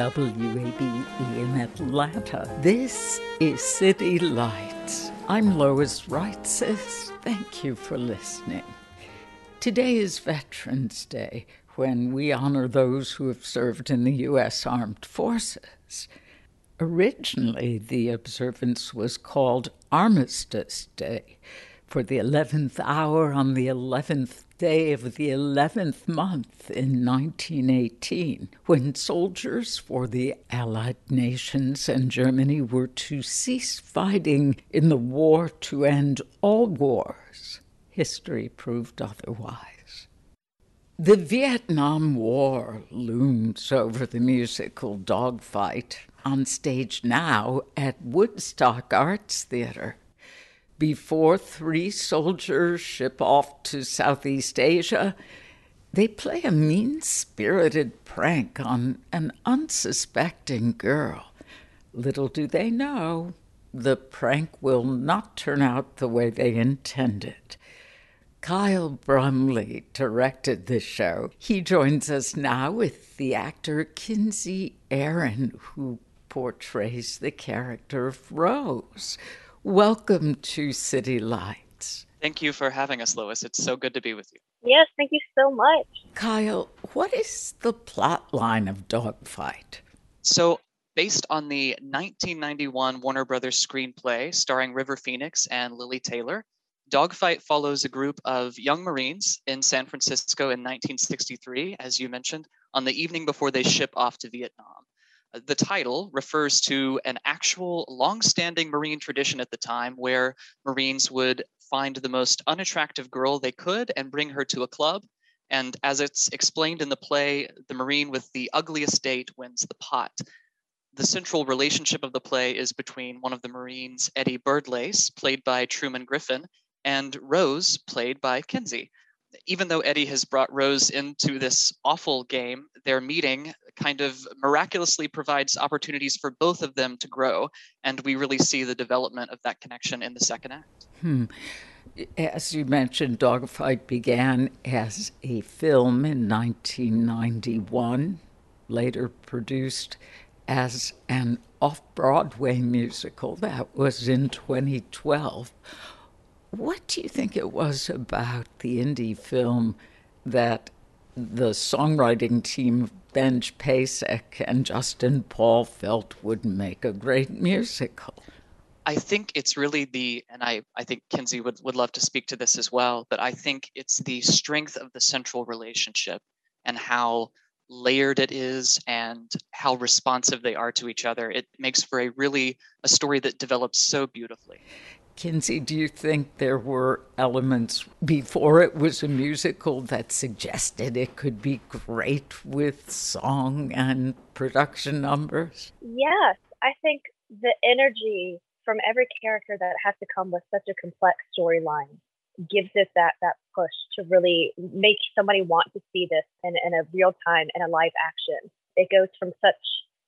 WABE in Atlanta, this is City Lights. I'm Lois Reitzes. Thank you for listening. Today is Veterans Day, when we honor those who have served in the U.S. Armed Forces. Originally, the observance was called Armistice Day for the 11th hour on the 11th day of the 11th month in 1918, when soldiers for the Allied nations and Germany were to cease fighting in the war to end all wars. History proved otherwise. The Vietnam War looms over the musical dogfight on stage now at Woodstock Arts Theater before three soldiers ship off to Southeast Asia, they play a mean spirited prank on an unsuspecting girl. Little do they know, the prank will not turn out the way they intended. Kyle Brumley directed the show. He joins us now with the actor Kinsey Aaron, who portrays the character of Rose. Welcome to City Lights. Thank you for having us, Lois. It's so good to be with you. Yes, thank you so much. Kyle, what is the plot line of Dogfight? So, based on the 1991 Warner Brothers screenplay starring River Phoenix and Lili Taylor, Dogfight follows a group of young Marines in San Francisco in 1963, as you mentioned, on the evening before they ship off to Vietnam. Uh, the title refers to an actual long-standing Marine tradition at the time where Marines would find the most unattractive girl they could and bring her to a club. And as it's explained in the play, the Marine with the ugliest date wins the pot. The central relationship of the play is between one of the Marines, Eddie Birdlace, played by Truman Griffin, and Rose, played by Kinsey even though Eddie has brought Rose into this awful game, their meeting kind of miraculously provides opportunities for both of them to grow. And we really see the development of that connection in the second act. Hmm. As you mentioned, Dogfight began as a film in 1991, later produced as an off Broadway musical that was in 2012. What do you think it was about the indie film that the songwriting team of Benj Pasek and Justin Paul felt would make a great musical? I think it's really the, and I, I think Kinsey would, would love to speak to this as well, but I think it's the strength of the central relationship and how layered it is and how responsive they are to each other. It makes for a really a story that develops so beautifully. Kinsey, do you think there were elements before it was a musical that suggested it could be great with song and production numbers? Yes, I think the energy from every character that has to come with such a complex storyline gives it that that push to really make somebody want to see this in, in a real time in a live action. It goes from such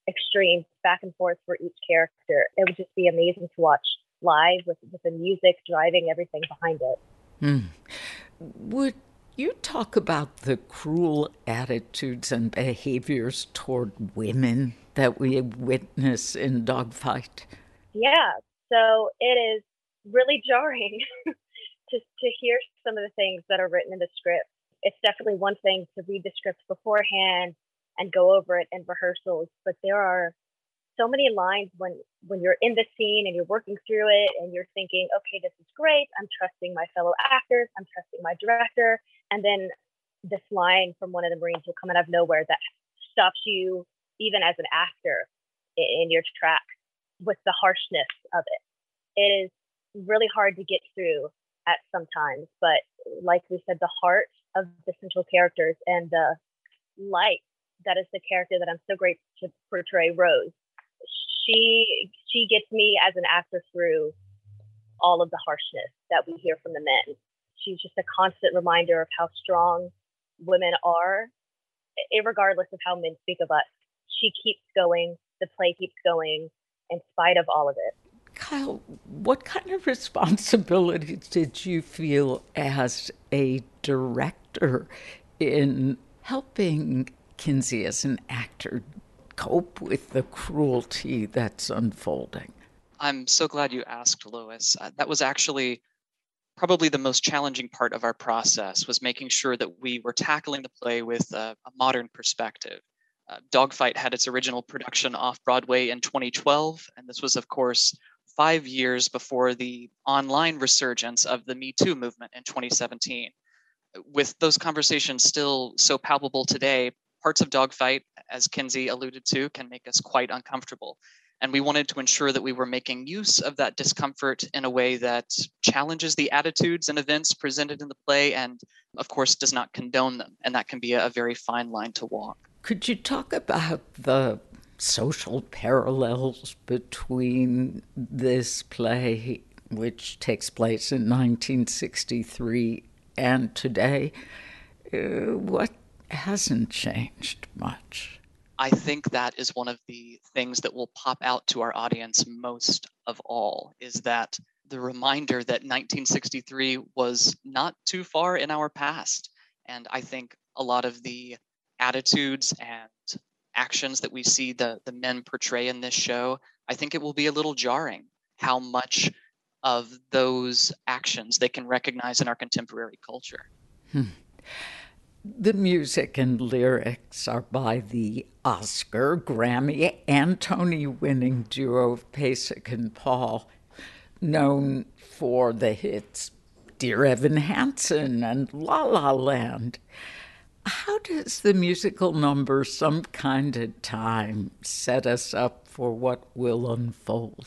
extremes back and forth for each character. It would just be amazing to watch live with, with the music driving everything behind it. Mm. Would you talk about the cruel attitudes and behaviors toward women that we witness in Dogfight? Yeah, so it is really jarring to, to hear some of the things that are written in the script, it's definitely one thing to read the script beforehand and go over it in rehearsals, but there are so many lines when when you're in the scene and you're working through it and you're thinking, okay, this is great. I'm trusting my fellow actors. I'm trusting my director. And then this line from one of the Marines will come out of nowhere that stops you, even as an actor, in your track with the harshness of it. It is really hard to get through at sometimes, but like we said, the heart of the central characters and the light that is the character that I'm so great to portray, Rose. She she gets me as an actor through all of the harshness that we hear from the men. She's just a constant reminder of how strong women are, regardless of how men speak of us. She keeps going. The play keeps going in spite of all of it. Kyle, what kind of responsibility did you feel as a director in helping Kinsey as an actor cope with the cruelty that's unfolding? I'm so glad you asked, Lois. Uh, that was actually probably the most challenging part of our process was making sure that we were tackling the play with a, a modern perspective. Uh, Dogfight had its original production off Broadway in 2012, and this was, of course, five years before the online resurgence of the Me Too movement in 2017. With those conversations still so palpable today, parts of Dogfight, as Kinsey alluded to, can make us quite uncomfortable. And we wanted to ensure that we were making use of that discomfort in a way that challenges the attitudes and events presented in the play and, of course, does not condone them. And that can be a very fine line to walk. Could you talk about the social parallels between this play, which takes place in 1963, and today? Uh, what hasn't changed much? I think that is one of the things that will pop out to our audience most of all is that the reminder that 1963 was not too far in our past. And I think a lot of the attitudes and actions that we see the, the men portray in this show, I think it will be a little jarring how much of those actions they can recognize in our contemporary culture. Hmm. The music and lyrics are by the Oscar, Grammy, and Tony winning duo of Pasek and Paul, known for the hits Dear Evan Hansen and La La Land. How does the musical number Some Kind of Time set us up for what will unfold?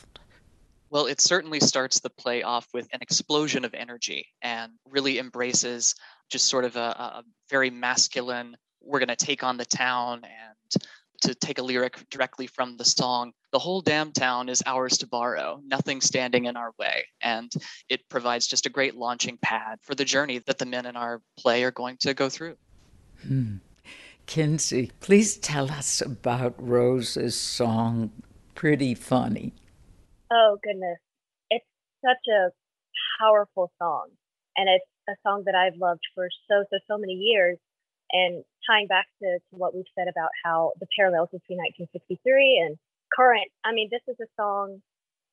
Well, it certainly starts the play off with an explosion of energy and really embraces just sort of a, a very masculine, we're going to take on the town and to take a lyric directly from the song, the whole damn town is ours to borrow, nothing standing in our way. And it provides just a great launching pad for the journey that the men in our play are going to go through. Hmm. Kinsey, please tell us about Rose's song, Pretty Funny. Oh, goodness. It's such a powerful song. And it's a song that I've loved for so, so, so many years. And tying back to, to what we've said about how the parallels between 1963 and current, I mean, this is a song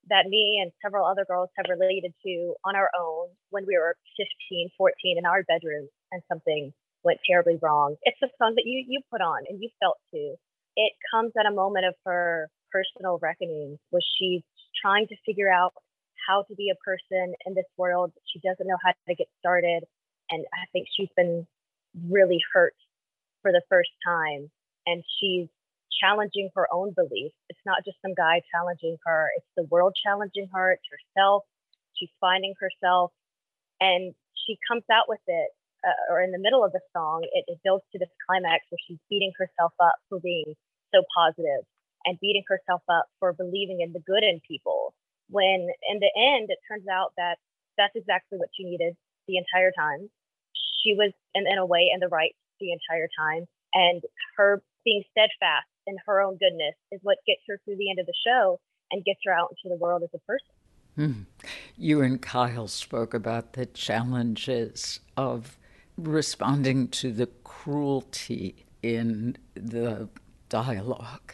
that me and several other girls have related to on our own when we were 15, 14 in our bedroom and something went terribly wrong. It's a song that you you put on and you felt too. It comes at a moment of her personal reckoning where she's trying to figure out how to be a person in this world. She doesn't know how to get started. And I think she's been really hurt for the first time. And she's challenging her own beliefs. It's not just some guy challenging her, it's the world challenging her, it's herself. She's finding herself. And she comes out with it, uh, or in the middle of the song, it, it builds to this climax where she's beating herself up for being so positive and beating herself up for believing in the good in people when in the end it turns out that that's exactly what she needed the entire time. She was in, in a way in the right the entire time and her being steadfast in her own goodness is what gets her through the end of the show and gets her out into the world as a person. Hmm. you and kyle spoke about the challenges of responding to the cruelty in the dialogue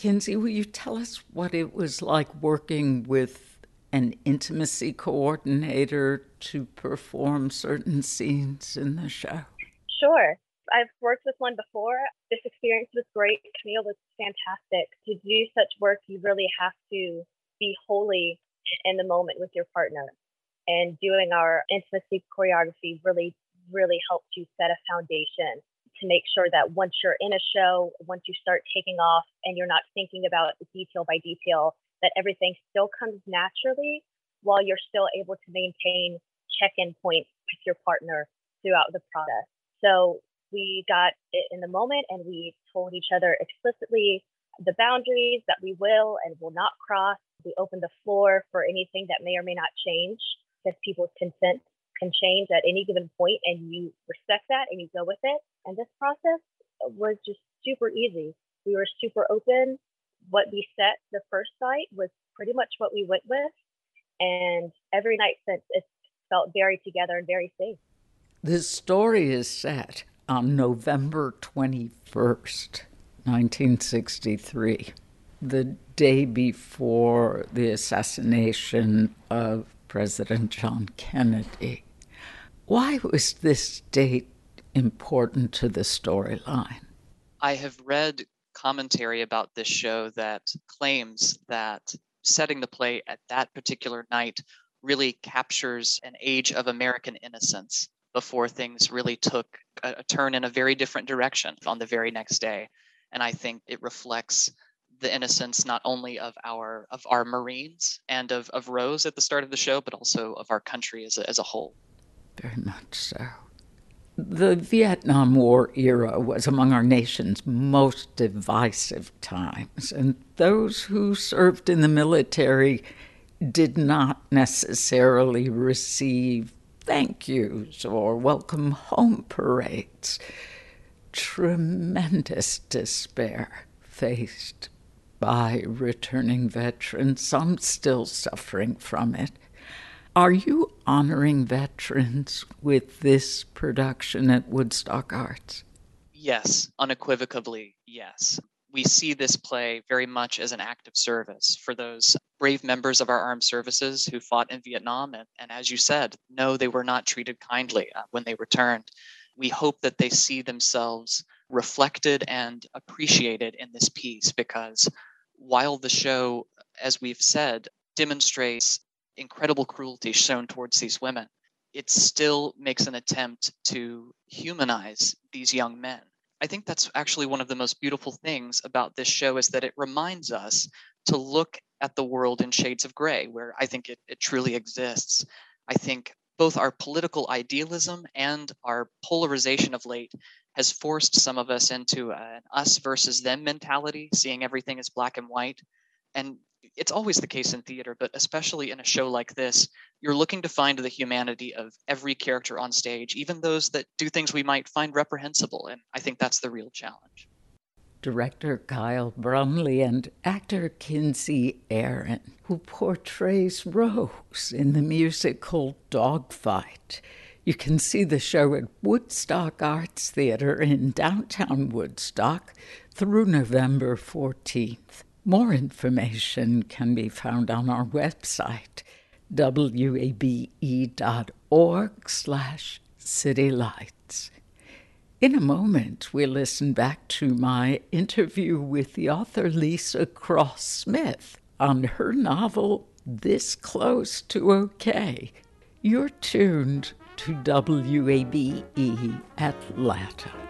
Kinsey, will you tell us what it was like working with an intimacy coordinator to perform certain scenes in the show? Sure. I've worked with one before. This experience was great. Camille was fantastic. To do such work, you really have to be wholly in the moment with your partner. And doing our intimacy choreography really, really helped you set a foundation to make sure that once you're in a show, once you start taking off and you're not thinking about detail by detail, that everything still comes naturally while you're still able to maintain check in points with your partner throughout the process. So we got it in the moment and we told each other explicitly the boundaries that we will and will not cross. We opened the floor for anything that may or may not change because people's consent can change at any given point and you respect that and you go with it. And this process was just super easy. We were super open. What we set the first night was pretty much what we went with. And every night since, it's felt very together and very safe. The story is set on November 21st, 1963, the day before the assassination of President John Kennedy. Why was this date important to the storyline? I have read commentary about this show that claims that setting the play at that particular night really captures an age of American innocence before things really took a, a, turn in a very different direction on the very next day. And I think it reflects the innocence not only of our of our Marines and of, of Rose at the start of the show, but also of our country as a, as a whole. Very much so. The Vietnam War era was among our nation's most divisive times, and those who served in the military did not necessarily receive thank yous or welcome home parades. Tremendous despair faced by returning veterans, some still suffering from it. Are you honoring veterans with this production at Woodstock Arts? Yes, unequivocally, yes we see this play very much as an act of service for those brave members of our armed services who fought in Vietnam. And, and as you said, no, they were not treated kindly uh, when they returned. We hope that they see themselves reflected and appreciated in this piece because while the show, as we've said, demonstrates incredible cruelty shown towards these women, it still makes an attempt to humanize these young men I think that's actually one of the most beautiful things about this show is that it reminds us to look at the world in shades of gray, where I think it, it truly exists. I think both our political idealism and our polarization of late has forced some of us into an us versus them mentality, seeing everything as black and white. And it's always the case in theater, but especially in a show like this, you're looking to find the humanity of every character on stage, even those that do things we might find reprehensible. And I think that's the real challenge. Director Kyle Brumley and actor Kinsey Aaron, who portrays Rose in the musical Dogfight. You can see the show at Woodstock Arts Theater in downtown Woodstock through November 14th. More information can be found on our website, wabe.org slash citylights. In a moment, we'll listen back to my interview with the author Leesa Cross Smith on her novel This Close to OK. You're tuned to WABE Atlanta.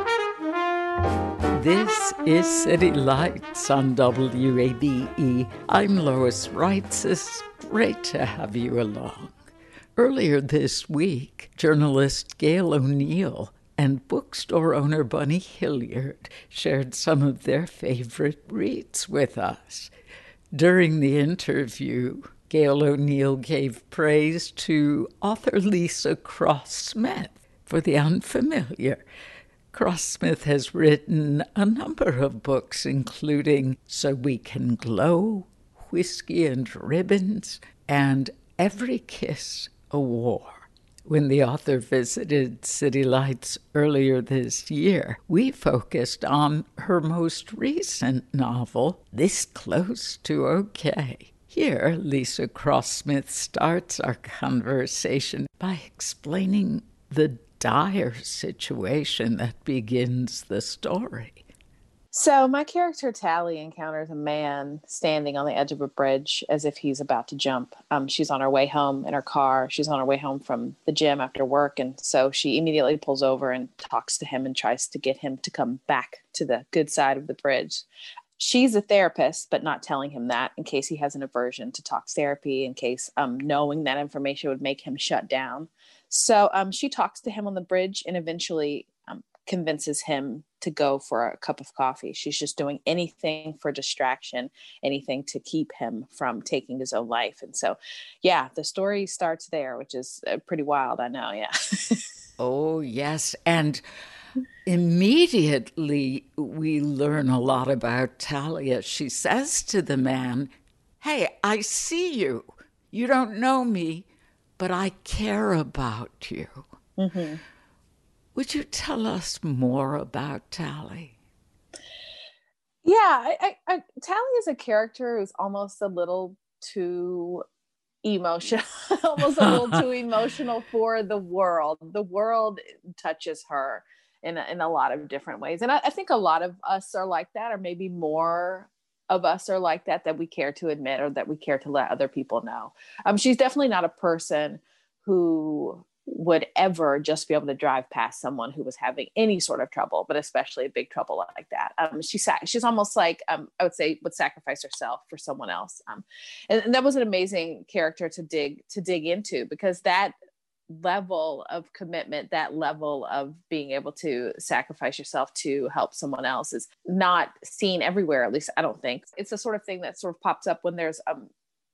This is City Lights on WABE. I'm Lois Reitzes. It's great to have you along. Earlier this week, journalist Gail O'Neill and bookstore owner Bunny Hilliard shared some of their favorite reads with us. During the interview, Gail O'Neill gave praise to author Leesa Cross Smith for The Unfamiliar Cross Smith has written a number of books, including So We Can Glow, Whiskey and Ribbons, and Every Kiss a War. When the author visited City Lights earlier this year, we focused on her most recent novel, This Close to Okay. Here, Leesa Cross Smith starts our conversation by explaining the dire situation that begins the story. So, my character Tally encounters a man standing on the edge of a bridge as if he's about to jump. Um, she's on her way home in her car. She's on her way home from the gym after work. And so she immediately pulls over and talks to him and tries to get him to come back to the good side of the bridge. She's a therapist, but not telling him that in case he has an aversion to talk therapy, in case um, knowing that information would make him shut down. So um, she talks to him on the bridge and eventually um, convinces him to go for a cup of coffee. She's just doing anything for distraction, anything to keep him from taking his own life. And so, yeah, the story starts there, which is uh, pretty wild. I know. Yeah. oh, yes. And immediately we learn a lot about Talia. She says to the man, Hey, I see you. You don't know me, but I care about you. Mm-hmm. Would you tell us more about Tally? Yeah, I, I, I, Tally is a character who's almost a little too emotional, almost a little too emotional for the world. The world touches her in a, in a lot of different ways, and I, I think a lot of us are like that, or maybe more of us are like that that we care to admit or that we care to let other people know. Um, she's definitely not a person who would ever just be able to drive past someone who was having any sort of trouble, but especially a big trouble like that. Um, she's she's almost like um, I would say would sacrifice herself for someone else, um, and, and that was an amazing character to dig to dig into because that level of commitment, that level of being able to sacrifice yourself to help someone else is not seen everywhere. At least I don't think it's the sort of thing that sort of pops up when there's um,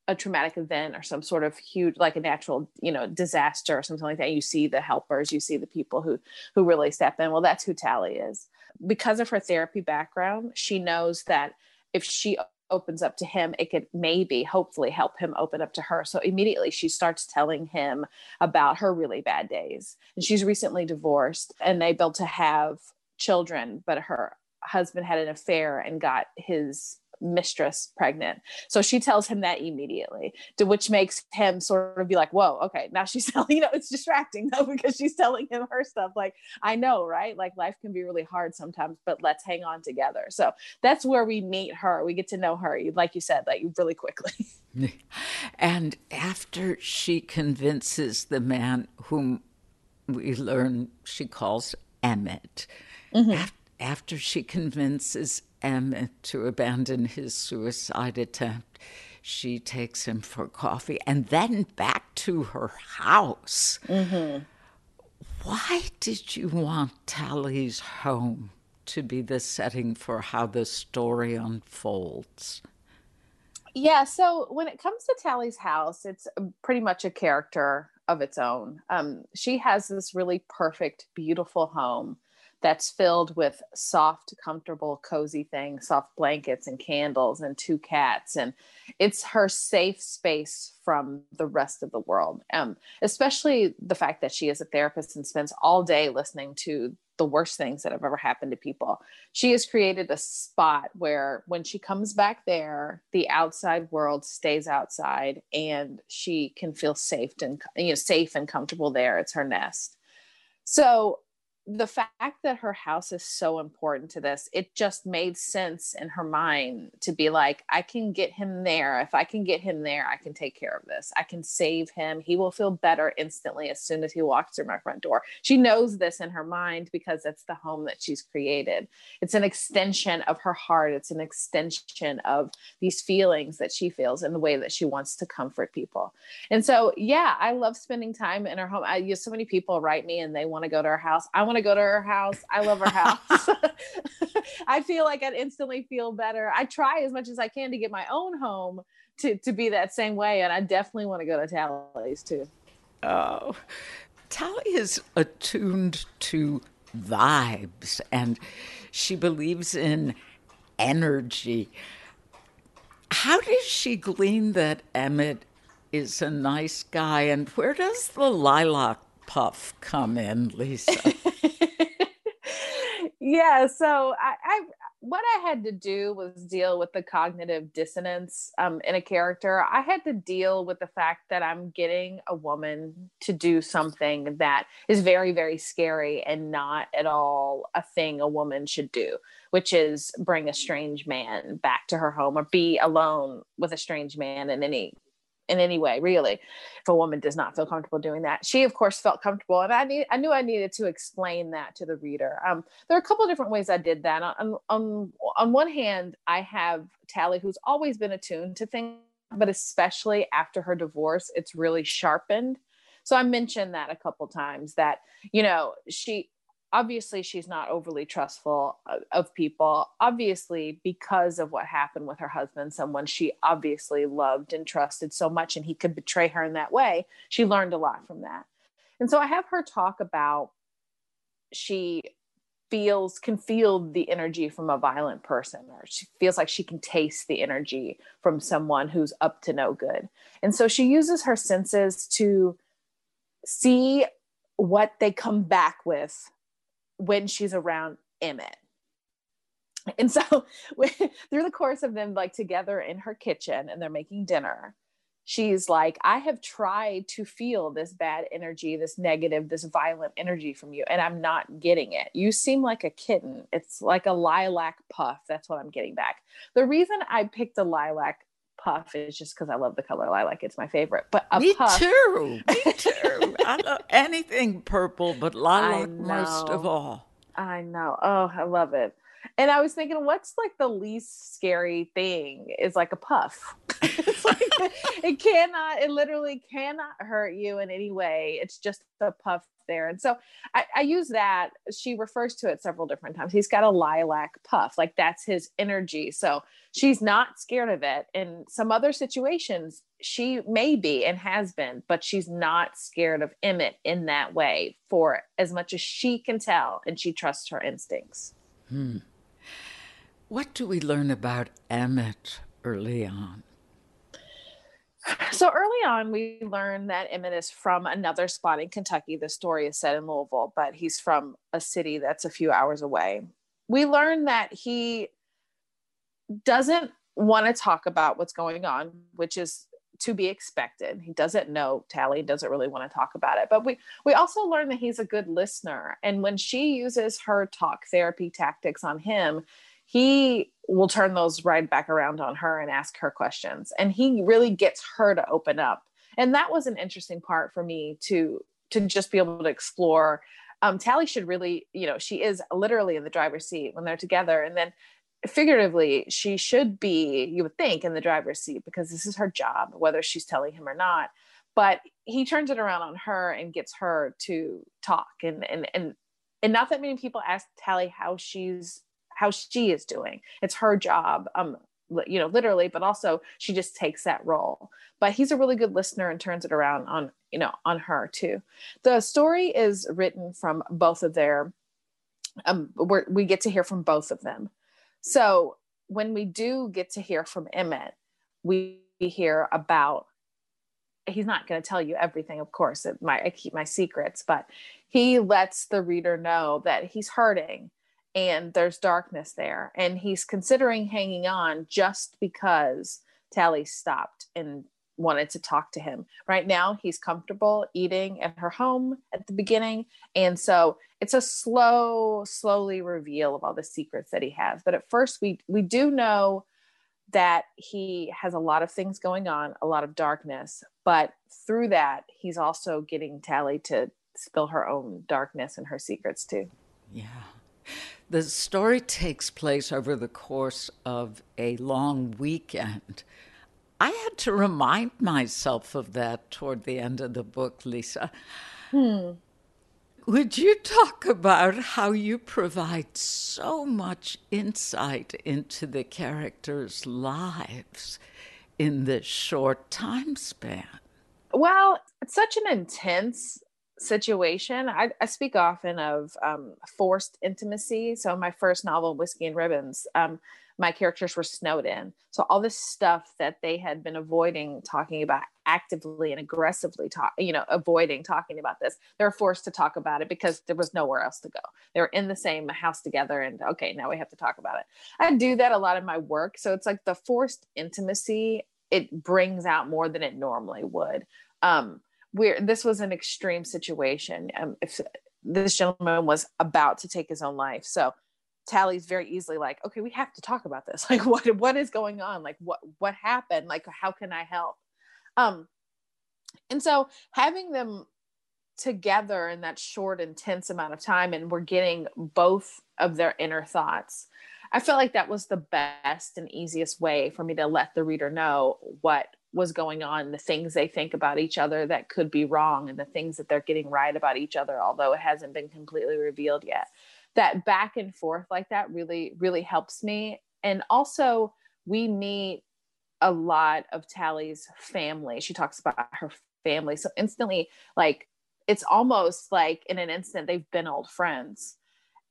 a traumatic event or some sort of huge, like a natural, you know, disaster or something like that. You see the helpers, you see the people who who really step in. Well, that's who Tally is. Because of her therapy background, she knows that if she opens up to him, it could maybe, hopefully, help him open up to her. So immediately she starts telling him about her really bad days. And she's recently divorced and they built to have children, but her husband had an affair and got his mistress pregnant. So she tells him that immediately, to which makes him sort of be like, whoa, okay, now she's telling, you know, it's distracting though, because she's telling him her stuff. Like, I know, right? Like life can be really hard sometimes, but let's hang on together. So that's where we meet her. We get to know her, like you said, like really quickly. and after she convinces the man whom we learn she calls Emmett, mm-hmm. after she convinces Emmett to abandon his suicide attempt. She takes him for coffee and then back to her house. Mm-hmm. Why did you want Tally's home to be the setting for how the story unfolds? Yeah, so when it comes to Tally's house, it's pretty much a character of its own. Um, she has this really perfect, beautiful home that's filled with soft, comfortable, cozy things, soft blankets and candles and two cats. And it's her safe space from the rest of the world. Um, especially the fact that she is a therapist and spends all day listening to the worst things that have ever happened to people. She has created a spot where when she comes back there, the outside world stays outside and she can feel safe and you know safe and comfortable there. It's her nest. So the fact that her house is so important to this, it just made sense in her mind to be like, I can get him there. If I can get him there, I can take care of this. I can save him. He will feel better instantly as soon as he walks through my front door. She knows this in her mind because it's the home that she's created. It's an extension of her heart, it's an extension of these feelings that she feels and the way that she wants to comfort people. And so, yeah, I love spending time in her home. I use so many people write me and they want to go to her house. I want to go to her house. I love her house. I feel like I'd instantly feel better. I try as much as I can to get my own home to, to be that same way. And I definitely want to go to Tally's too. Oh, Tally is attuned to vibes and she believes in energy. How does she glean that Emmett is a nice guy and where does the lilac puff come in, Leesa? yeah, so I, I what I had to do was deal with the cognitive dissonance um, in a character. I had to deal with the fact that I'm getting a woman to do something that is very, very scary and not at all a thing a woman should do, which is bring a strange man back to her home or be alone with a strange man in any in any way really if a woman does not feel comfortable doing that. She of course felt comfortable and i need i knew i needed to explain that to the reader. Um, there are a couple of different ways i did that. On, on on one hand i have tally who's always been attuned to things but especially after her divorce it's really sharpened. So i mentioned that a couple times that you know she obviously she's not overly trustful uh, of people. Obviously because of what happened with her husband someone she obviously loved and trusted so much and he could betray her in that way she learned a lot from that. And so i have her talk about she feels can feel the energy from a violent person or she feels like she can taste the energy from someone who's up to no good. And so she uses her senses to see what they come back with when she's around Emmett. And so through the course of them like together in her kitchen and they're making dinner, she's like, I have tried to feel this bad energy, this negative, this violent energy from you, and I'm not getting it. You seem like a kitten. It's like a lilac puff. That's what I'm getting back. The reason I picked a lilac puff is just because I love the color lilac. It's my favorite. But me puff, too. Me too. I love anything purple, but lilac most of all. I know. Oh, I love it. And I was thinking, what's like the least scary thing is like a puff. It's like, it cannot, it literally cannot hurt you in any way. It's just a puff there. And so I, I, use that. She refers to it several different times. He's got a lilac puff, like that's his energy. So she's not scared of it. In some other situations, she may be and has been, but she's not scared of Emmett in that way for as much as she can tell, and she trusts her instincts. Hmm. What do we learn about Emmett early on? So early on, we learn that Emmett is from another spot in Kentucky. The story is set in Louisville, but he's from a city that's a few hours away. We learn that he doesn't want to talk about what's going on, which is to be expected. He doesn't know Tally, doesn't really want to talk about it. But we we also learn that he's a good listener. And when she uses her talk therapy tactics on him, he will turn those right back around on her and ask her questions. And he really gets her to open up. And that was an interesting part for me to to just be able to explore. Um, tally should really you know she is literally in the driver's seat when they're together. And then figuratively she should be you would think in the driver's seat because this is her job whether she's telling him or not. But he turns it around on her and gets her to talk. And and and and not that many people ask tally how she's how she is doing. It's her job. Um, you know, literally, but also she just takes that role. But he's a really good listener and turns it around on, you know, on her too. The story is written from both of their, um, we get to hear from both of them. So when we do get to hear from Emmett, we hear about he's not going to tell you everything of course it, i keep my secrets but he lets the reader know that he's hurting and there's darkness there and he's considering hanging on just because tally stopped and wanted to talk to him. Right now, he's comfortable eating at her home at the beginning. And so it's a slow, slowly reveal of all the secrets that he has. But at first, we, we do know that he has a lot of things going on, a lot of darkness. But through that, he's also getting Tally to spill her own darkness and her secrets too. Yeah. The story takes place over the course of a long weekend. I had to remind myself of that toward the end of the book, Leesa. Hmm. Would you talk about how you provide so much insight into the characters' lives in this short time span? Well, it's such an intense situation. I, I speak often of um, forced intimacy. So, my first novel, Whiskey and Ribbons, um, my characters were snowed in. So, all this stuff that they had been avoiding talking about actively and aggressively talk, you know, avoiding talking about this, they're forced to talk about it because there was nowhere else to go. They were in the same house together, and okay, now we have to talk about it. I do that a lot in my work. So, it's like the forced intimacy, it brings out more than it normally would. Um, where this was an extreme situation. Um, if this gentleman was about to take his own life, so Tally's very easily like, okay, we have to talk about this. Like, what what is going on? Like, what what happened? Like, how can I help? Um, and so having them together in that short, intense amount of time, and we're getting both of their inner thoughts. I felt like that was the best and easiest way for me to let the reader know what was going on, the things they think about each other that could be wrong, and the things that they're getting right about each other, although it hasn't been completely revealed yet. That back and forth like that really, really helps me. And also, we meet a lot of Tally's family. She talks about her family. So instantly, like, it's almost like in an instant, they've been old friends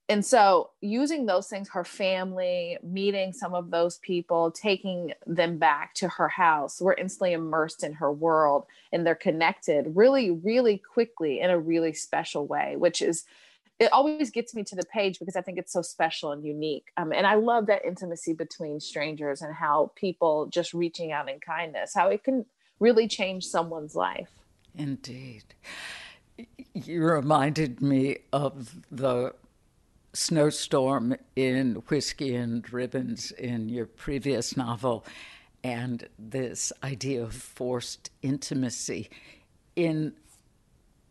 and so using those things her family meeting some of those people taking them back to her house we're instantly immersed in her world and they're connected really really quickly in a really special way which is it always gets me to the page because i think it's so special and unique. Um, and i love that intimacy between strangers and how people just reaching out in kindness how it can really change someone's life. Indeed. You reminded me of the snowstorm in Whiskey and Ribbons in your previous novel, and this idea of forced intimacy. In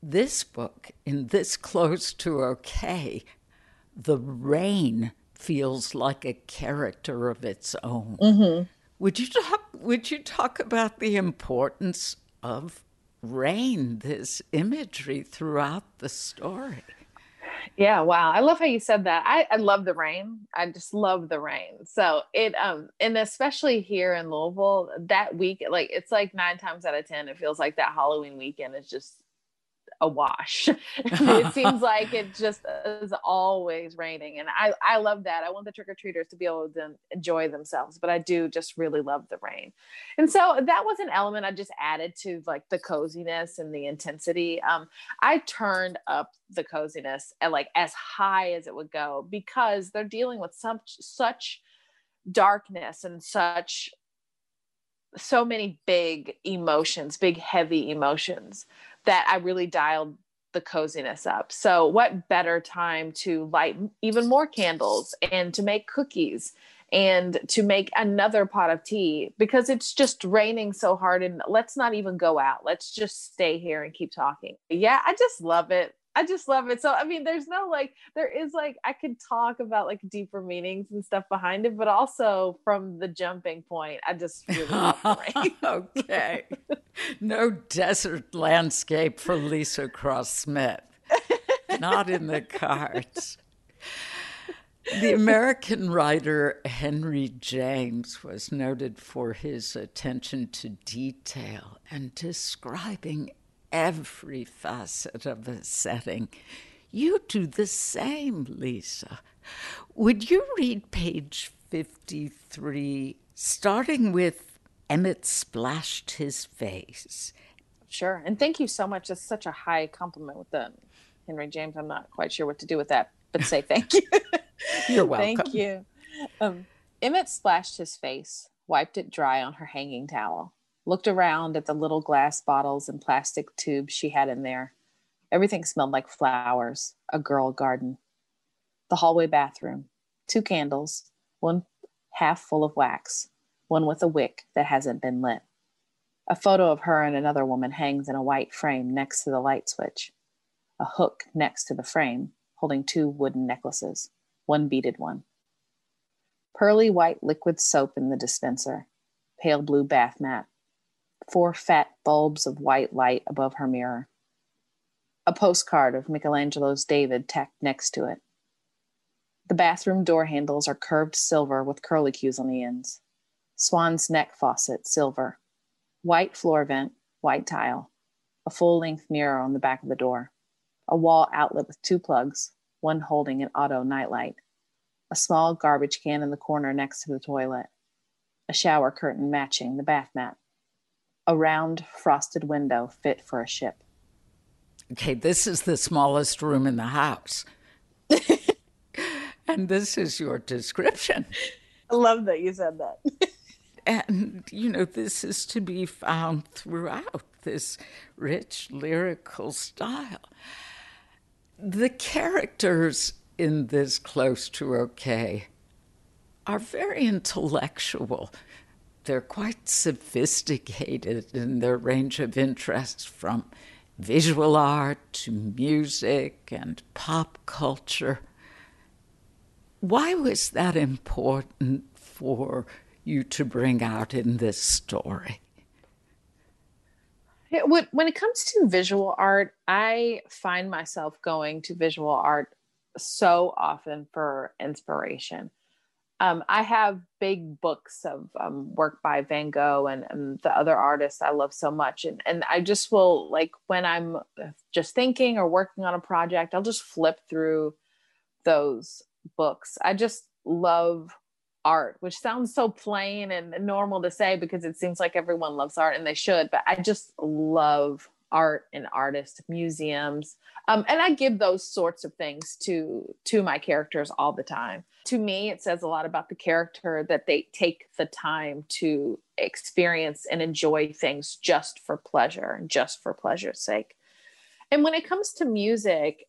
this book, in This Close to Okay, the rain feels like a character of its own. Mm-hmm. Would you talk? Would you talk about the importance of rain, this imagery throughout the story? Yeah, wow. I love how you said that. I, I love the rain. I just love the rain. So it um and especially here in Louisville, that week, like it's like nine times out of ten, it feels like that Halloween weekend is just a wash. it seems like it just is always raining. And I, I love that. I want the trick or treaters to be able to enjoy themselves, but I do just really love the rain. And so that was an element I just added to like the coziness and the intensity. Um, I turned up the coziness at like as high as it would go because they're dealing with some such darkness and such so many big emotions, big heavy emotions that I really dialed the coziness up. So, what better time to light even more candles and to make cookies and to make another pot of tea because it's just raining so hard and let's not even go out. Let's just stay here and keep talking. Yeah, I just love it. I just love it. So I mean, there's no like, there is like, I could talk about like deeper meanings and stuff behind it, but also from the jumping point, I just really love the okay, no desert landscape for Leesa Cross Smith. Not in the cards. The American writer Henry James was noted for his attention to detail and describing every facet of a setting. You do the same, Leesa. Would you read page 53, starting with Emmett splashed his face? Sure. And thank you so much. That's such a high compliment with the Henry James. I'm not quite sure what to do with that, but say thank you. You're welcome. thank you. Um, Emmett splashed his face, wiped it dry on her hanging towel. Looked around at the little glass bottles and plastic tubes she had in there. Everything smelled like flowers, a girl garden. The hallway bathroom, two candles, one half full of wax, one with a wick that hasn't been lit. A photo of her and another woman hangs in a white frame next to the light switch. A hook next to the frame, holding two wooden necklaces, one beaded one. Pearly white liquid soap in the dispenser, pale blue bath mat, four fat bulbs of white light above her mirror. A postcard of Michelangelo's David tacked next to it. The bathroom door handles are curved silver with curlicues on the ends. Swan's neck faucet, silver. White floor vent, white tile. A full length mirror on the back of the door. A wall outlet with two plugs, one holding an auto nightlight. A small garbage can in the corner next to the toilet. A shower curtain matching the bath mat a round frosted window fit for a ship. Okay, this is the smallest room in the house. and this is your description. I love that you said that. and, you know, this is to be found throughout this rich lyrical style. The characters in this close to okay are very intellectual they're quite sophisticated in their range of interests from visual art to music and pop culture. Why was that important for you to bring out in this story? When it comes to visual art, I find myself going to visual art so often for inspiration um, I have big books of um, work by Van Gogh and, and, the other artists I love so much. And, and I just will, like, when I'm just thinking or working on a project, I'll just flip through those books. I just love art, which sounds so plain and normal to say because it seems like everyone loves art and they should, but I just love art and artists, museums. Um, and I give those sorts of things to to my characters all the time. To me, it says a lot about the character that they take the time to experience and enjoy things just for pleasure and just for pleasure's sake. And when it comes to music,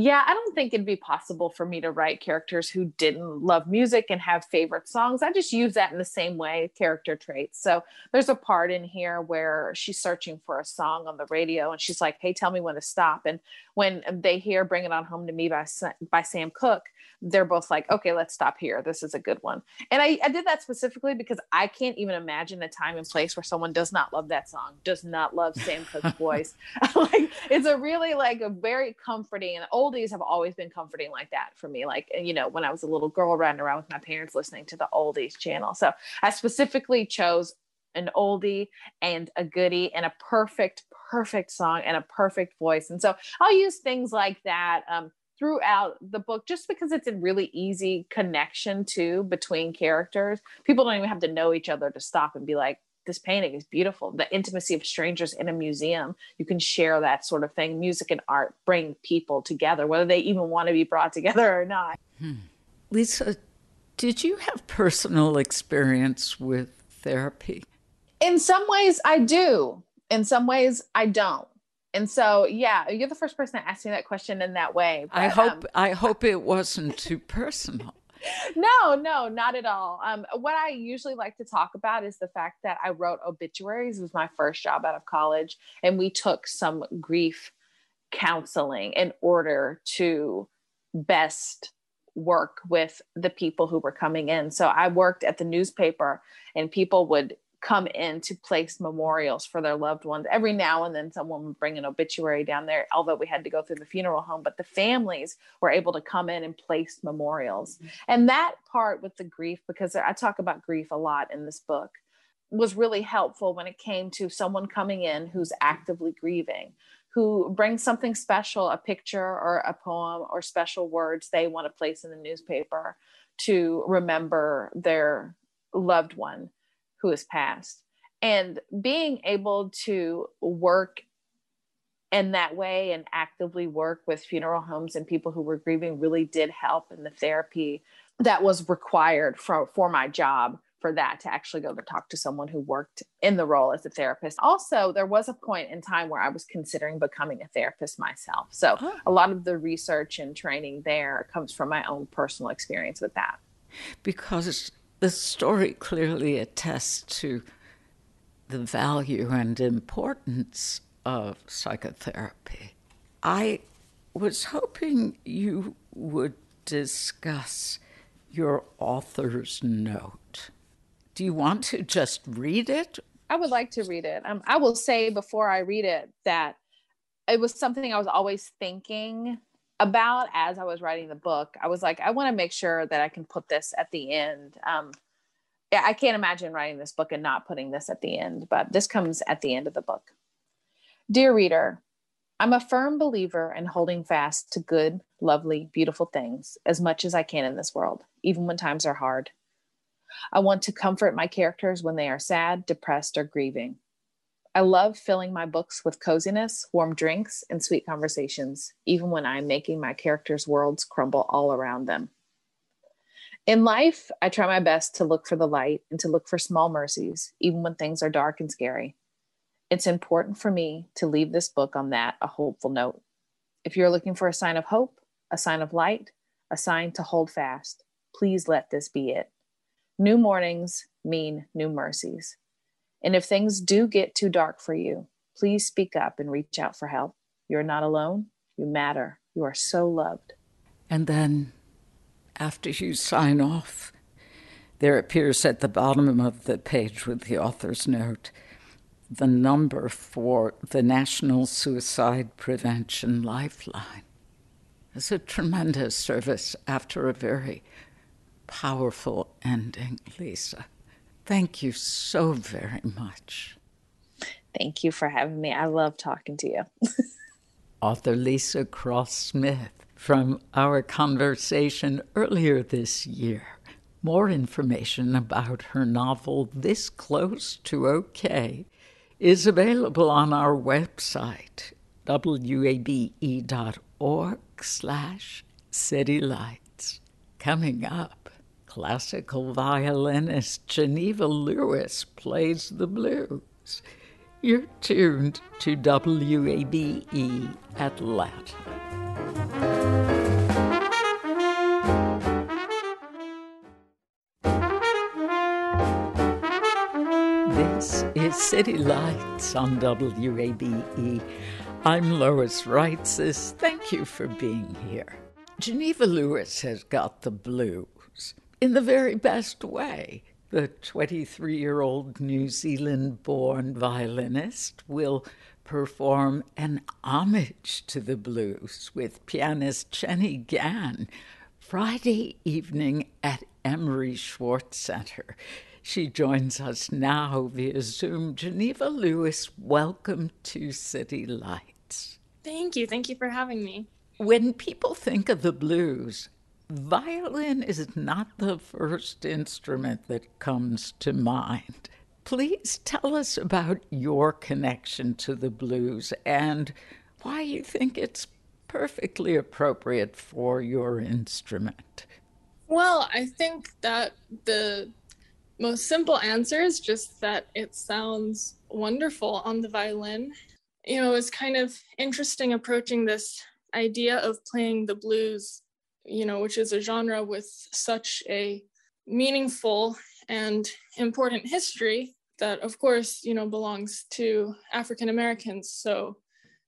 yeah, I don't think it'd be possible for me to write characters who didn't love music and have favorite songs. I just use that in the same way, character traits. So there's a part in here where she's searching for a song on the radio and she's like, hey, tell me when to stop. And when they hear Bring It On Home to Me by, by Sam Cooke, they're both like, okay, let's stop here. This is a good one. And I, I did that specifically because I can't even imagine a time and place where someone does not love that song, does not love Sam Cooke's voice. like it's a really like a very comforting and oldies have always been comforting like that for me. Like, you know, when I was a little girl running around with my parents listening to the oldies channel. So I specifically chose an oldie and a goodie and a perfect perfect song and a perfect voice and so i'll use things like that um, throughout the book just because it's a really easy connection too between characters people don't even have to know each other to stop and be like this painting is beautiful. The intimacy of strangers in a museum you can share that sort of thing. Music and art bring people together whether they even want to be brought together or not. Hmm. Leesa did you have personal experience with therapy? In some ways i do. In some ways i don't. And so yeah you're the first person to ask me that question in that way but, i hope um, i hope it wasn't too personal no no not at all. Um, what i usually like to talk about is the fact that i wrote obituaries it was my first job out of college and we took some grief counseling in order to best work with the people who were coming in. So i worked at the newspaper and people would come in to place memorials for their loved ones. Every now and then, someone would bring an obituary down there, although we had to go through the funeral home. But the families were able to come in and place memorials. Mm-hmm. And that part with the grief, because I talk about grief a lot in this book, was really helpful when it came to someone coming in who's actively grieving. Who brings something special, a picture or a poem or special words they want to place in the newspaper to remember their loved one who has passed and being able to work in that way and actively work with funeral homes and people who were grieving really did help in the therapy that was required for, for my job for that to actually go to talk to someone who worked in the role as a therapist. Also, there was a point in time where I was considering becoming a therapist myself. So, a lot of the research and training there comes from my own personal experience with that. Because the story clearly attests to the value and importance of psychotherapy. I was hoping you would discuss your author's note. Do you want to just read it? I would like to read it. Um, I will say before I read it that it was something I was always thinking about as I was writing the book. I was like, I want to make sure that I can put this at the end. Um, yeah, I can't imagine writing this book and not putting this at the end, but this comes at the end of the book. Dear reader, I'm a firm believer in holding fast to good, lovely, beautiful things as much as I can in this world, even when times are hard. I want to comfort my characters when they are sad, depressed, or grieving. I love filling my books with coziness, warm drinks, and sweet conversations, even when I'm making my characters' worlds crumble all around them. In life, I try my best to look for the light and to look for small mercies, even when things are dark and scary. It's important for me to leave this book on that, a hopeful note. If you're looking for a sign of hope, a sign of light, a sign to hold fast, please let this be it. New mornings mean new mercies. And if things do get too dark for you, please speak up and reach out for help. You're not alone. You matter. You are so loved. And then, after you sign off, there appears at the bottom of the page with the author's note the number for the National Suicide Prevention Lifeline. It's a tremendous service after a very powerful ending, Leesa. Thank you so very much. Thank you for having me. I love talking to you. Author Leesa Cross Smith from our conversation earlier this year. More information about her novel, This Close to OK, is available on our website, wabe.org slash citylights. Coming up, classical violinist Geneva Lewis plays the blues. You're tuned to WABE Atlanta. This is City Lights on WABE. I'm Lois Reitzes. Thank you for being here. Geneva Lewis has got the blues in the very best way. The 23 year old New Zealand born violinist will perform an homage to the blues with pianist Jenny Gann Friday evening at Emory Schwartz Center. She joins us now via Zoom. Geneva Lewis, welcome to City Lights. Thank you. Thank you for having me. When people think of the blues, violin is not the first instrument that comes to mind. Please tell us about your connection to the blues and why you think it's perfectly appropriate for your instrument. Well, I think that the most simple answer is just that it sounds wonderful on the violin. You know, it's kind of interesting approaching this idea of playing the blues, you know, which is a genre with such a meaningful and important history that, of course, you know, belongs to African Americans. So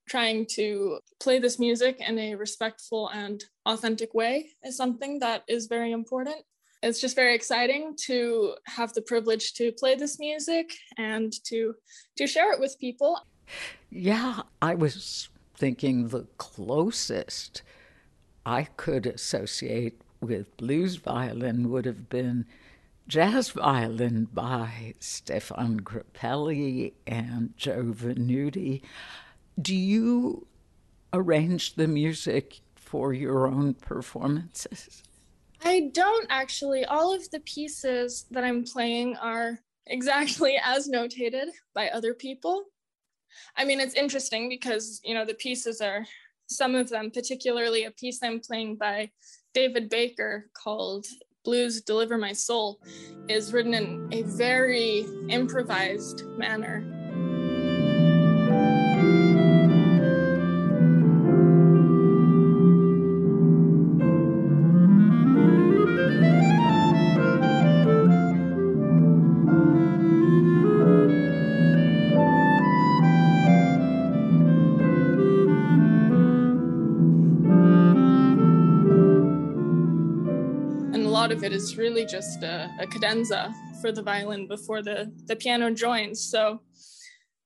trying to play this music in a respectful and authentic way is something that is very important it's just very exciting to have the privilege to play this music and to to share it with people. Yeah, I was thinking the closest I could associate with blues violin would have been jazz violin by Stéphane Grappelli and Joe Venuti. Do you arrange the music for your own performances? I don't actually. All of the pieces that I'm playing are exactly as notated by other people. I mean, it's interesting because, you know, the pieces are some of them, particularly a piece I'm playing by David Baker called blues Deliver My Soul is written in a very improvised manner. Just a, a cadenza for the violin before the, the piano joins. So,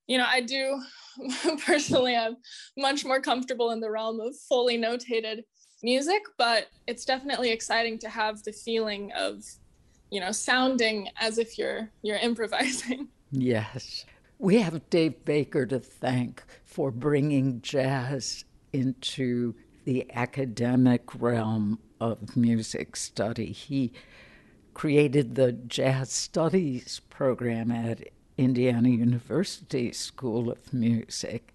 you know, I do personally, I'm much more comfortable in the realm of fully notated music, but it's definitely exciting to have the feeling of, you know, sounding as if you're you're improvising. Yes. We have Dave Baker to thank for bringing jazz into the academic realm of music study. He created the Jazz Studies program at Indiana University School of Music.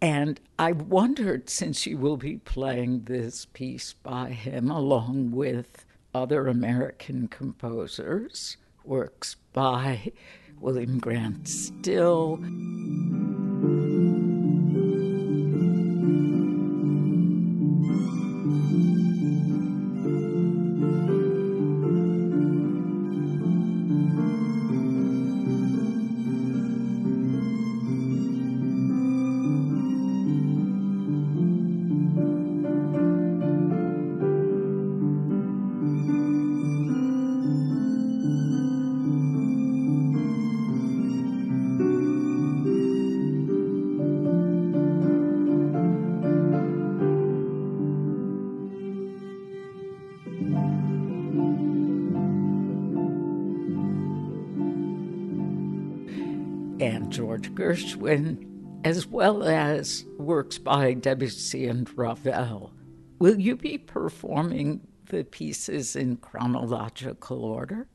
And I wondered, since you will be playing this piece by him along with other American composers, works by William Grant Still. Gershwin, as well as works by Debussy and Ravel. Will you be performing the pieces in chronological order?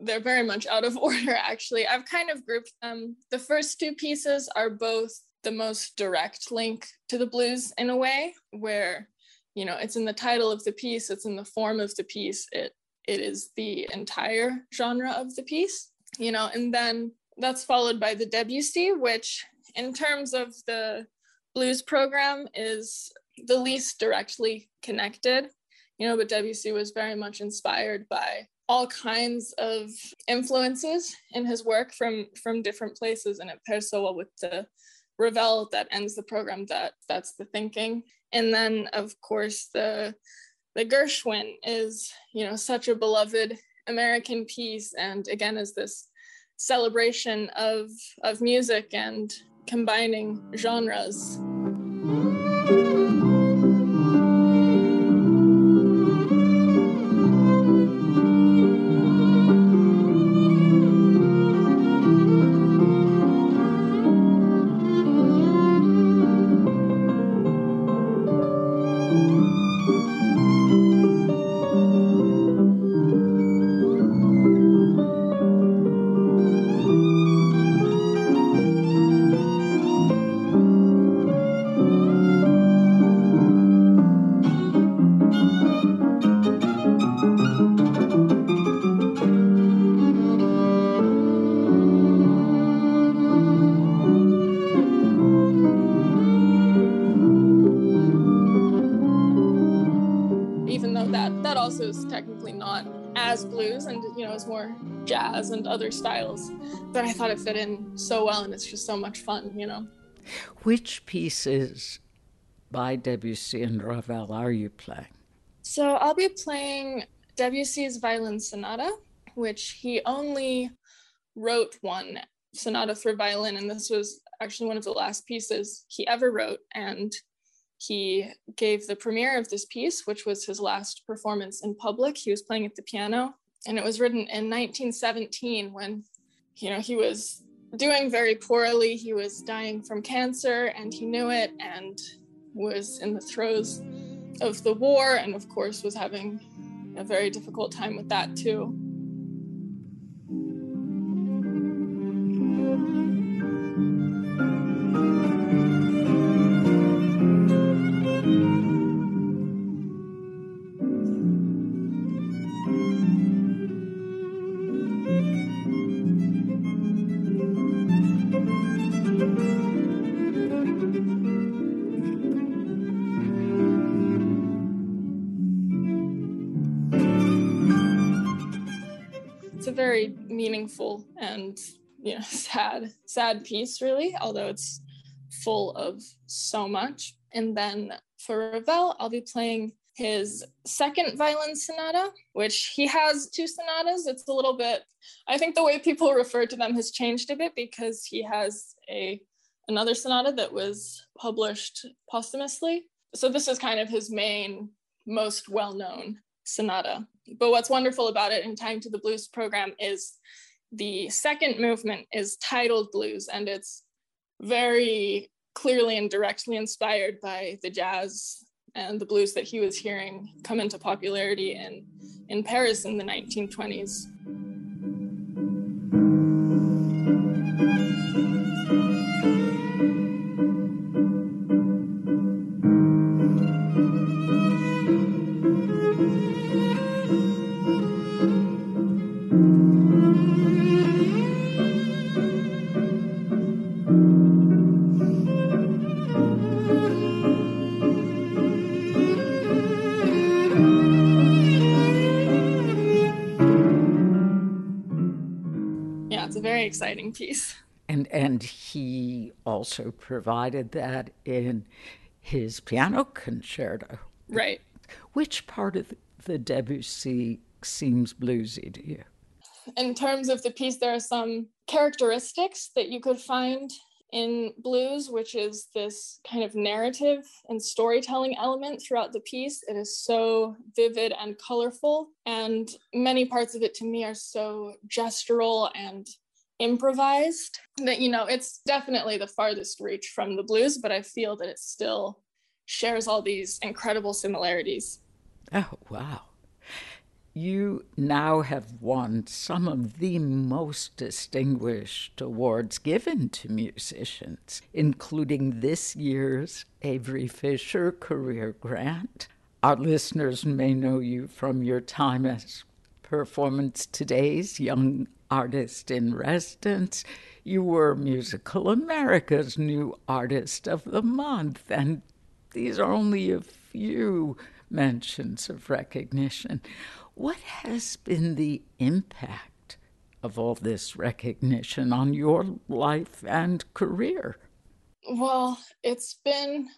They're very much out of order, actually. I've kind of grouped them. The first two pieces are both the most direct link to the blues in a way, where, you know, it's in the title of the piece, it's in the form of the piece, it it is the entire genre of the piece, you know, and then that's followed by the Debussy, which, in terms of the blues program, is the least directly connected. You know, but Debussy was very much inspired by all kinds of influences in his work from from different places, and it pairs so well with the Ravel that ends the program. That that's the thinking, and then of course the the Gershwin is you know such a beloved American piece, and again is this celebration of of music and combining genres. Other styles. But I thought it fit in so well, and it's just so much fun, you know. Which pieces by Debussy and Ravel are you playing? So I'll be playing Debussy's Violin Sonata, which he only wrote one sonata for violin, and this was actually one of the last pieces he ever wrote. And he gave the premiere of this piece, which was his last performance in public. He was playing at the piano and it was written in 1917 when you know he was doing very poorly. He was dying from cancer and he knew it and was in the throes of the war and of course was having a very difficult time with that too you know sad sad piece really although it's full of so much. And then for ravel i'll be playing his second violin sonata which he has two sonatas. It's a little bit i think the way people refer to them has changed a bit because he has a another sonata that was published posthumously. So this is kind of his main most well-known sonata. But what's wonderful about it in time to the blues program is the second movement is titled blues and it's very clearly and directly inspired by the jazz and the blues that he was hearing come into popularity in, in Paris in the 1920s. Exciting piece. And and he also provided that in his piano concerto. Right. Which part of the Debussy seems bluesy to you? In terms of the piece, there are some characteristics that you could find in blues, which is this kind of narrative and storytelling element throughout the piece. It is so vivid and colorful, and many parts of it to me are so gestural and improvised that you know it's definitely the farthest reach from the blues but i feel that it still shares all these incredible similarities oh wow you now have won some of the most distinguished awards given to musicians, including this year's Avery Fisher Career Grant. Our listeners may know you from your time as Performance Today's Young artist in residence. You were Musical America's new artist of the month, and these are only a few mentions of recognition. What has been the impact of all this recognition on your life and career? Well, it's been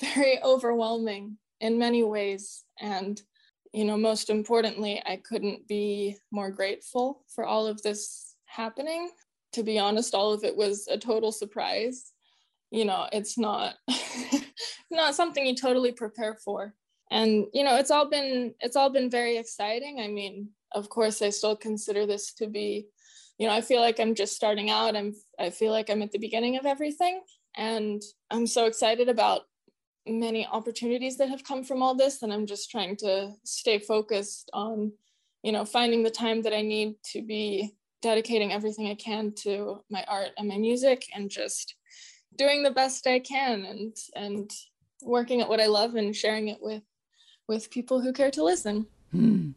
very overwhelming in many ways. And you know, most importantly, I couldn't be more grateful for all of this happening. To be honest, all of it was a total surprise. You know, it's not not something you totally prepare for. And you know, it's all been it's all been very exciting. I mean, of course, I still consider this to be, you know, I feel like I'm just starting out. I'm I feel like I'm at the beginning of everything. And I'm so excited about many opportunities that have come from all this and i'm just trying to stay focused on you know finding the time that i need to be dedicating everything i can to my art and my music and just doing the best i can and and working at what i love and sharing it with with people who care to listen hmm.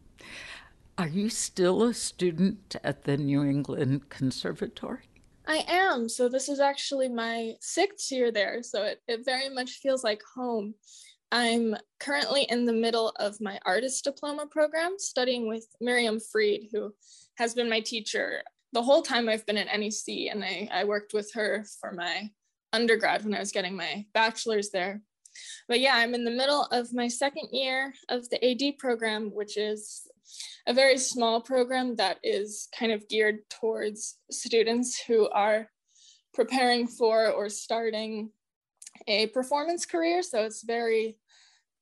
are you still a student at the new england conservatory I am. So this is actually my sixth year there. So it, it very much feels like home. I'm currently in the middle of my artist diploma program, studying with Miriam Fried, who has been my teacher the whole time I've been at NEC. And I, I worked with her for my undergrad when I was getting my bachelor's there. But yeah, I'm in the middle of my second year of the AD program, which is a very small program that is kind of geared towards students who are preparing for or starting a performance career. So it's very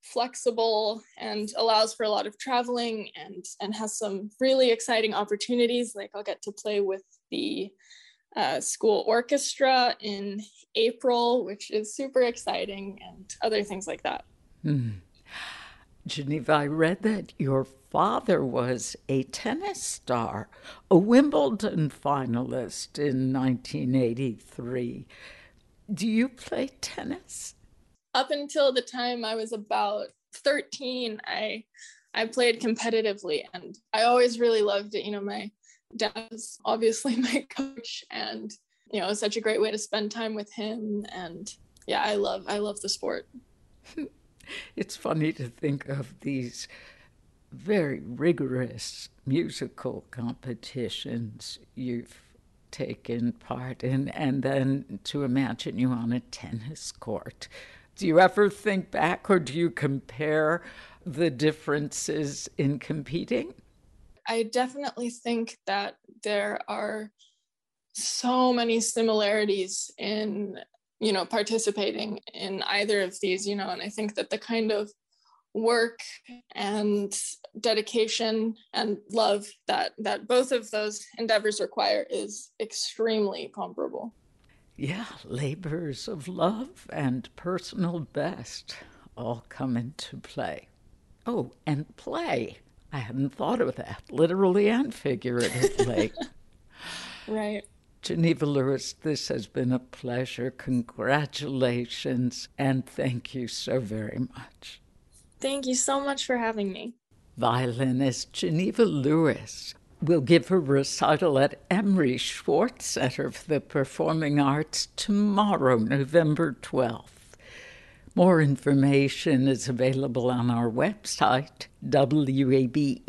flexible and allows for a lot of traveling and and has some really exciting opportunities like i'll get to play with the uh, school orchestra in april which is super exciting and other things like that mm. geneva i read that your father was a tennis star, a Wimbledon finalist in 1983. Do you play tennis? Up until the time I was about 13, I I played competitively and I always really loved it. You know, my dad was obviously my coach and you know, such a great way to spend time with him and yeah, I love I love the sport. it's funny to think of these very rigorous musical competitions you've taken part in, and then to imagine you on a tennis court. Do you ever think back or do you compare the differences in competing? I definitely think that there are so many similarities in you know participating in either of these you know and i think that the kind of work and dedication and love that that both of those endeavors require is extremely comparable. Yeah labors of love and personal best all come into play. Oh and play i hadn't thought of that literally and figuratively right Geneva Lewis, this has been a pleasure. Congratulations, and thank you so very much. Thank you so much for having me. Violinist Geneva Lewis will give a recital at Emory Schwartz Center for the Performing Arts tomorrow, November 12th. More information is available on our website, wabe.org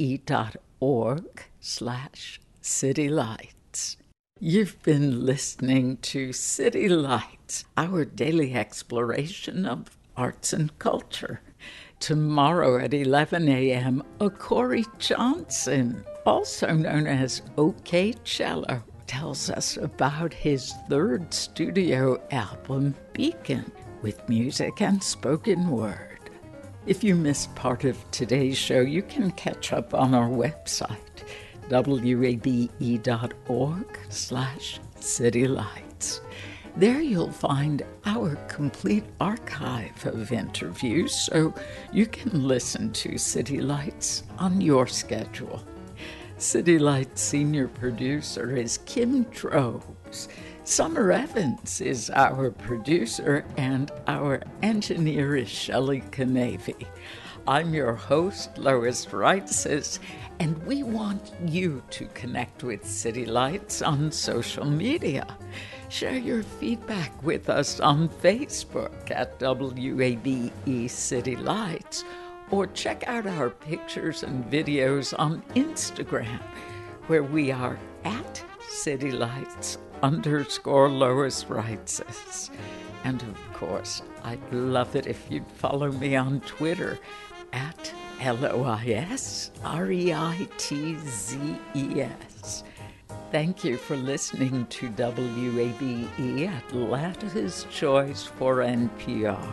slash citylights. You've been listening to City Lights, our daily exploration of arts and culture. Tomorrow at 11 a.m., Okorie Johnson, also known as OK Cello, tells us about his third studio album, Beacon, with music and spoken word. If you missed part of today's show, you can catch up on our website wabe.org slash citylights. There you'll find our complete archive of interviews so you can listen to City Lights on your schedule. City Lights senior producer is Kim Drobes. Summer Evans is our producer, and our engineer is Shelley Canavy. I'm your host, Lois Reitzes, and we want you to connect with City Lights on social media. Share your feedback with us on Facebook at WABE City Lights or check out our pictures and videos on Instagram where we are at City Lights underscore Lois Reitzes. And of course, I'd love it if you'd follow me on Twitter at L O I S R E I T Z E S. Thank you for listening to WABE Atlanta's Choice for NPR.